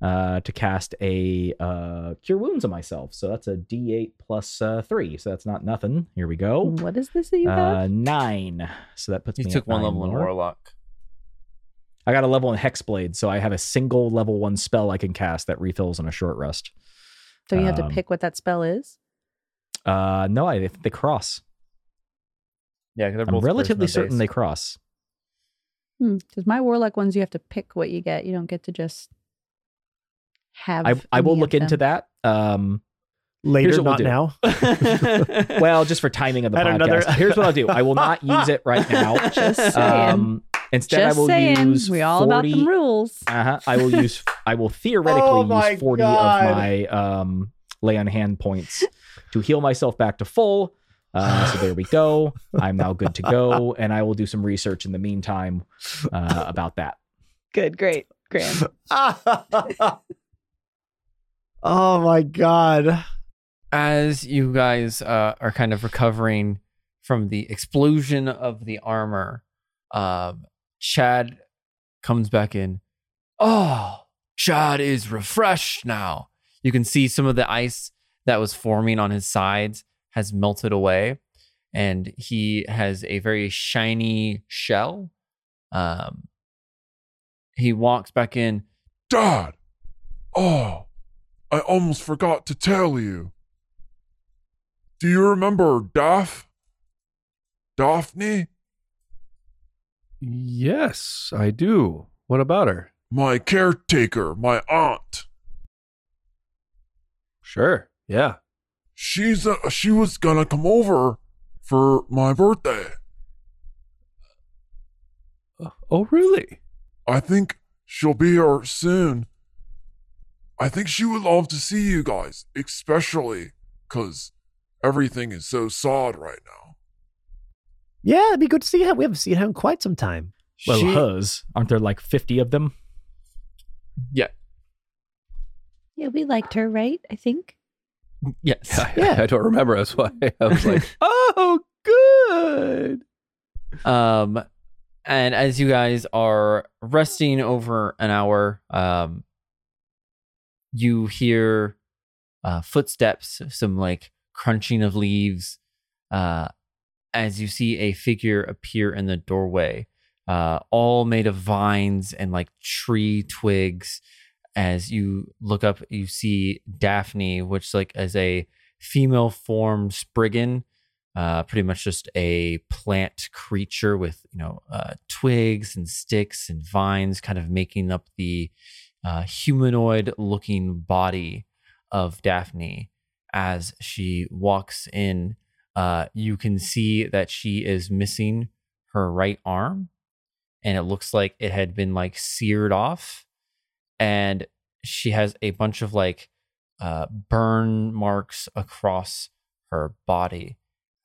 uh, to cast a uh, cure wounds on myself. So that's a D8 plus uh, three. So that's not nothing. Here we go. what is this that you Uh, have? nine. So that puts you me took at one nine level in more. Warlock. I got a level in Hexblade, so I have a single level one spell I can cast that refills on a short rest. So you have to um, pick what that spell is. Uh, no, I think they cross. Yeah, 'cause they're I'm both relatively charisma certain they cross. Because my warlock ones, you have to pick what you get. You don't get to just have. I I will look of into that. Um, Later, not we'll now. well, just for timing of the At podcast. another- Here's what I'll do. I will not use it right now. Just saying. Um, instead, just I will saying. use we all 40, about the rules. Uh-huh. I will use. I will theoretically Oh use forty God. of my um, lay on hand points to heal myself back to full. Uh, so there we go. I'm now good to go, and I will do some research in the meantime uh, about that. Good, great, grand. Oh my god! as you guys uh, are kind of recovering from the explosion of the armor, um, Chad comes back in. Oh, Chad is refreshed now. You can see some of the ice that was forming on his sides has melted away, and he has a very shiny shell. Um, he walks back in. Dad! Oh, I almost forgot to tell you. Do you remember Daff? Daphne? Yes, I do. What about her? My caretaker, my aunt. Sure. Yeah. She's uh, she was gonna come over for my birthday. Oh, really? I think she'll be here soon. I think she would love to see you guys, especially because everything is so sod right now. Yeah, it'd be good to see her. We haven't seen her in quite some time. Well, She- hers. Aren't there like 50 of them? Yeah. Yeah, we liked her, right? I think. Yes. Yeah. I don't remember. That's why I was like, oh, good. Um, and as you guys are resting over an hour, um, you hear uh, footsteps, some like crunching of leaves, uh, as you see a figure appear in the doorway, uh, all made of vines and like tree twigs. As you look up, you see Daphne, which like is a female form Spriggan uh, pretty much just a plant creature with you know uh, twigs and sticks and vines, kind of making up the uh, humanoid-looking body of Daphne. As she walks in, uh, you can see that she is missing her right arm, and it looks like it had been like seared off, and she has a bunch of like uh, burn marks across her body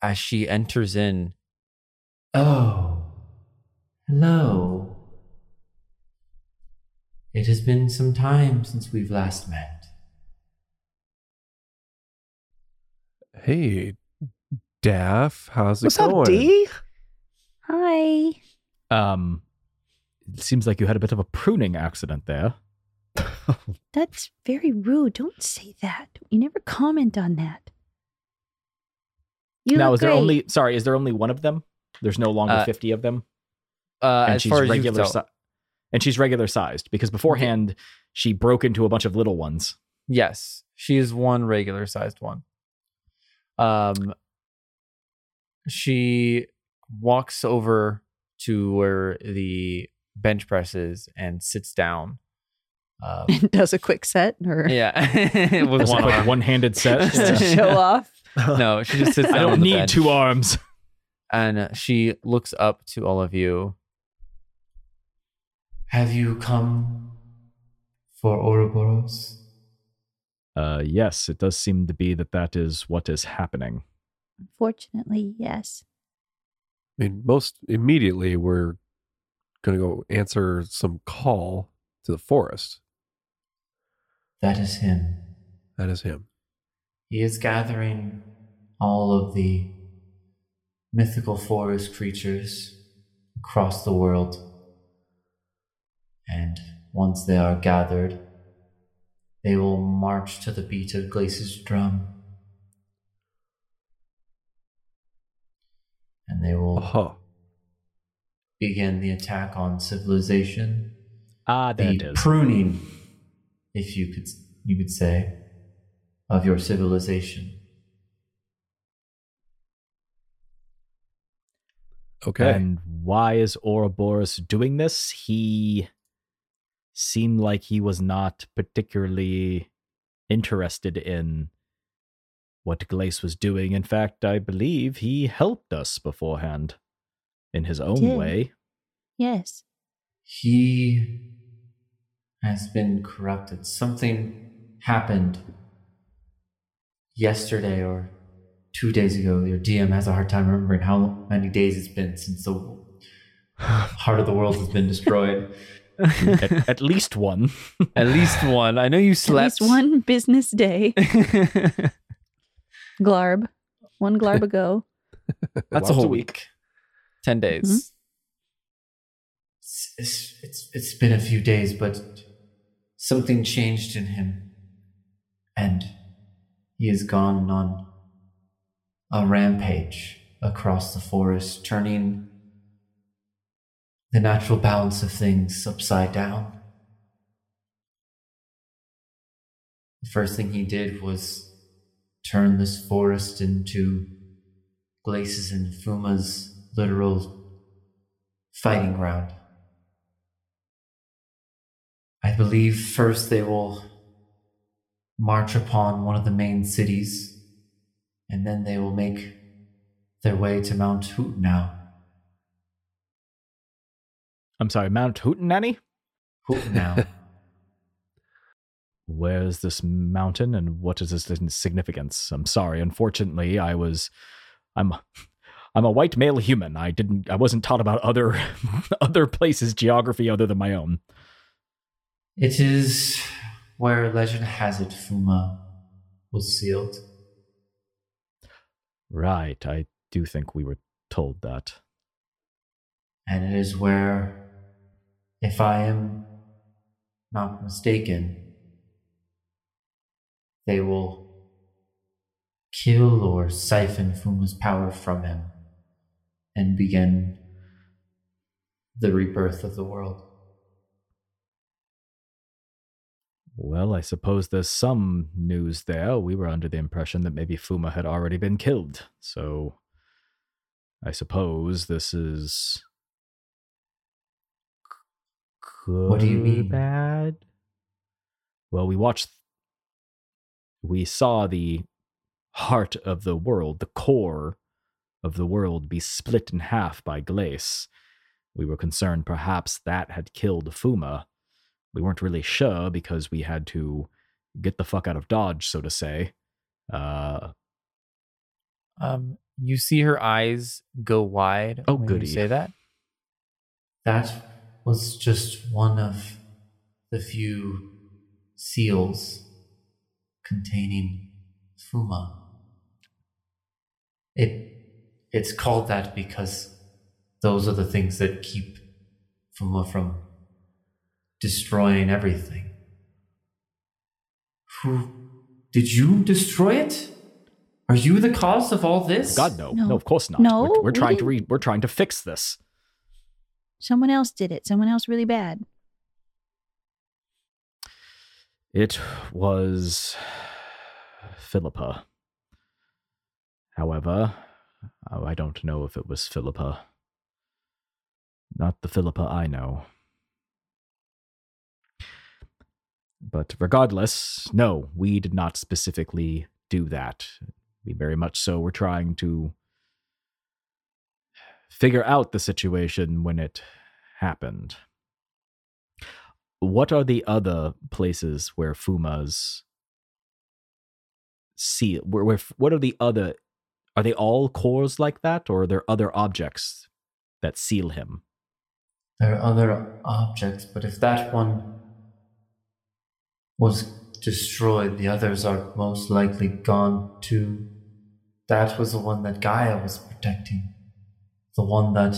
as she enters in. Oh, hello. It has been some time since we've last met. Hey, Daff, how's it What's going? up, D? Hi. Um, it seems like you had a bit of a pruning accident there. That's very rude. Don't say that. You never comment on that. You now, look is there great. only sorry? Is there only one of them? There's no longer Uh, 50 of them, Uh, and as she's far as you regular tell, si- and she's regular sized because beforehand she broke into a bunch of little ones. yes, she is one regular sized one. Um, she walks over to where the bench press is and sits down. Um, does a quick set or yeah, with Just one like arm. one-handed set. just to Yeah. show off. No, she just sits down. I don't the need bench. two arms. and she looks up to all of you. Have you come for Ouroboros? Uh, yes, it does seem to be that that is what is happening. Unfortunately, yes. I mean, most immediately, we're going to go answer some call to the forest. That is him. That is him. He is gathering all of the mythical forest creatures across the world. And once they are gathered, they will march to the beat of Glace's drum. And they will Aha. begin the attack on civilization. Ah, there the pruning, if you could you could say, of your civilization. Okay. And why is Ouroboros doing this? He seemed like he was not particularly interested in what Glace was doing. In fact, I believe he helped us beforehand in his own did. way. Yes. He has been corrupted. Something happened yesterday or two days ago. Your DM has a hard time remembering how many days it's been since the heart of the world has been destroyed. At, at least one. At least one. I know you slept. At slept. least one business day. Glarb. One glarb ago. That's a whole a week. week. Ten days. Mm-hmm. It's, it's, it's, it's been a few days, but something changed in him. And he has gone on a rampage across the forest, turning the natural balance of things upside down. The first thing he did was turn this forest into Glace's and Fuma's literal fighting ground. I believe first they will march upon one of the main cities, and then they will make their way to Mount Hootenau. I'm sorry, Mount Hootenanny? Hootenau. Where is this mountain and what is its significance? I'm sorry. Unfortunately, I was I'm I'm a white male human. I didn't I wasn't taught about other other places geography other than my own. it is where legend has it Fuma was sealed. Right. I do think we were told that. And it is where, if I am not mistaken, they will kill or siphon Fuma's power from him and begin the rebirth of the world. Well, I suppose there's some news there. We were under the impression that maybe Fuma had already been killed. So I suppose this is good What do you mean? Bad. Well, we watched we saw the heart of the world, the core of the world be split in half by Glace. We were concerned perhaps that had killed Fuma. We weren't really sure because we had to get the fuck out of Dodge, so to say. Uh, Um, you see her eyes go wide. Oh, when goody. You say that. That was just one of the few seals containing Fuma. It it's called that because those are the things that keep Fuma from destroying everything. Who did you destroy it? Are you the cause of all this? God no, no, No. of course not. No, we're, we're we trying to re- we're trying to fix this. Someone else did it. Someone else really bad. It was Philippa. However, oh, I don't know if it was Philippa. Not the Philippa I know. But regardless, no, we did not specifically do that. We very much so were trying to figure out the situation when it happened. What are the other places where Fuma's seal? Where, where what are the other? Are they all cores like that, or are there other objects that seal him? There are other objects, but if that one was destroyed, the others are most likely gone too. That was the one that Gaia was protecting. The one that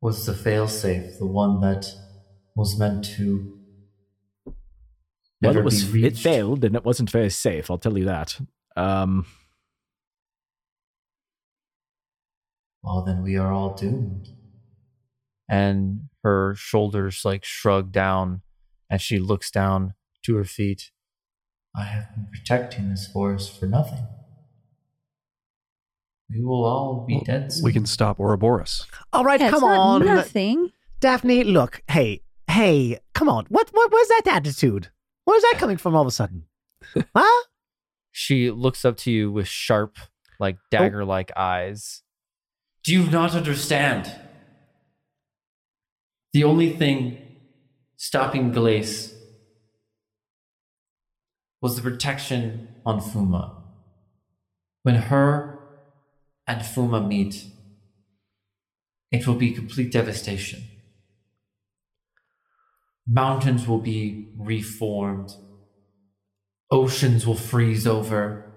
was the failsafe, the one that was meant to Well, it was it failed, and it wasn't very safe. I'll tell you that. Um, Well, then we are all doomed. And her shoulders like shrug down as she looks down to her feet. I have been protecting this forest for nothing. We will all be dead soon. We can stop Ouroboros. All right, Yeah, it's come not on. Nothing. Daphne, look, hey, hey, come on. What what where's that attitude? Where's that coming from all of a sudden? Huh? She looks up to you with sharp, like oh. dagger like eyes. Do you not understand? The only thing stopping Glace was the protection on Fuma. When her and Fuma meet, it will be complete devastation. Mountains will be reformed. Oceans will freeze over.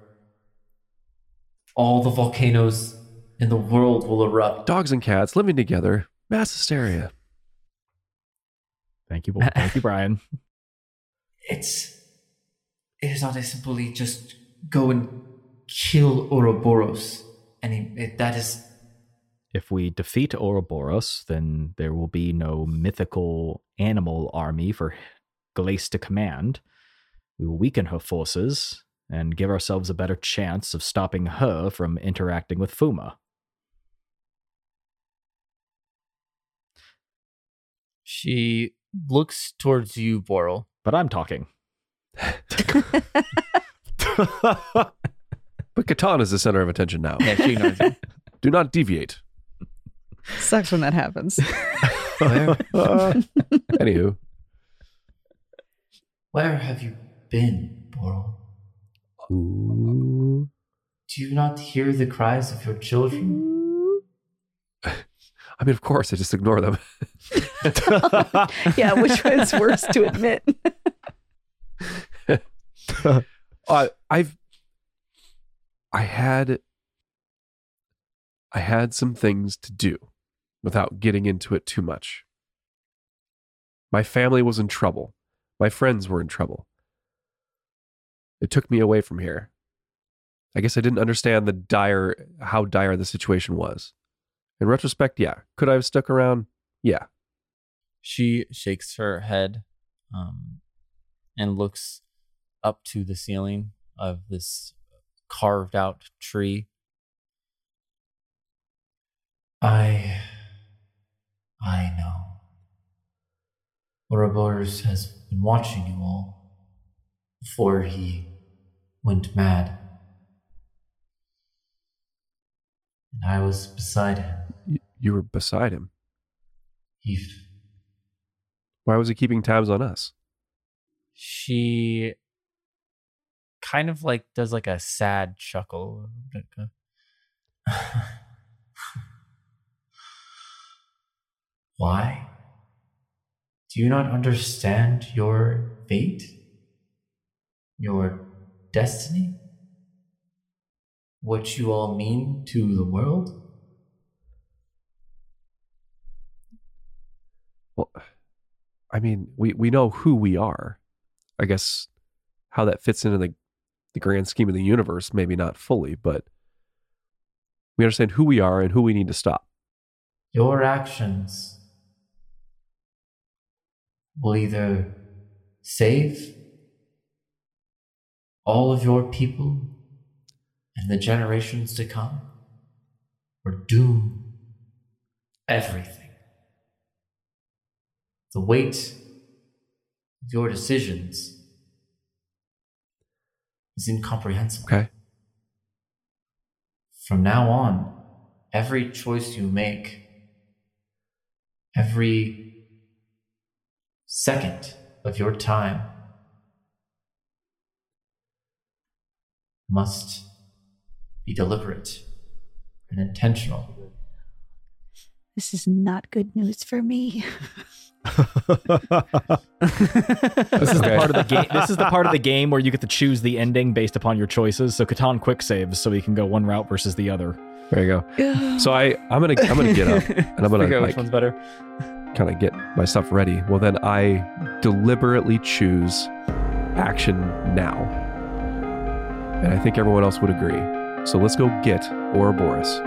All the volcanoes in the world will erupt. Dogs and cats living together. Mass hysteria. thank you, thank you, Brian. It's. It is not as simply just go and kill Ouroboros and it, that is. If we defeat Ouroboros, then there will be no mythical animal army for Glace to command. We will weaken her forces and give ourselves a better chance of stopping her from interacting with Fuma. She looks towards you, Borel. But I'm talking. But Catan is the center of attention now. Yeah, she ignores you. Do not deviate. Sucks when that happens. Anywho, Where have you been, Borel? Ooh. Do you not hear the cries of your children? I mean, of course, I just ignore them. yeah, which one's worse to admit? uh, I've I had I had some things to do without getting into it too much. My family was in trouble. My friends were in trouble. It took me away from here. I guess I didn't understand the dire how dire the situation was. In retrospect, yeah. Could I have stuck around? Yeah. She shakes her head um, and looks up to the ceiling of this carved out tree. I. I know. Ouroboros has been watching you all before he went mad. And I was beside him. You were beside him. He. Why was he keeping tabs on us? She kind of like does like a sad chuckle. Why? Do you not understand your fate? Your destiny? What you all mean to the world? Well, I mean, we, we know who we are. I guess how that fits into the, the grand scheme of the universe, maybe not fully, but we understand who we are and who we need to stop. Your actions will either save all of your people and the generations to come, or doom everything. The weight of your decisions is incomprehensible. Okay. From now on, every choice you make, every second of your time must be deliberate and intentional. This is not good news for me. This is the part of the game. This is the part of the game where you get to choose the ending based upon your choices. So Catan quick saves, so he can go one route versus the other. There you go. So I, I'm gonna I'm gonna get up and I'm gonna Figure like which one's better. kind of get my stuff ready. Well, then I deliberately choose action now, and I think everyone else would agree. So let's go get Ouroboros.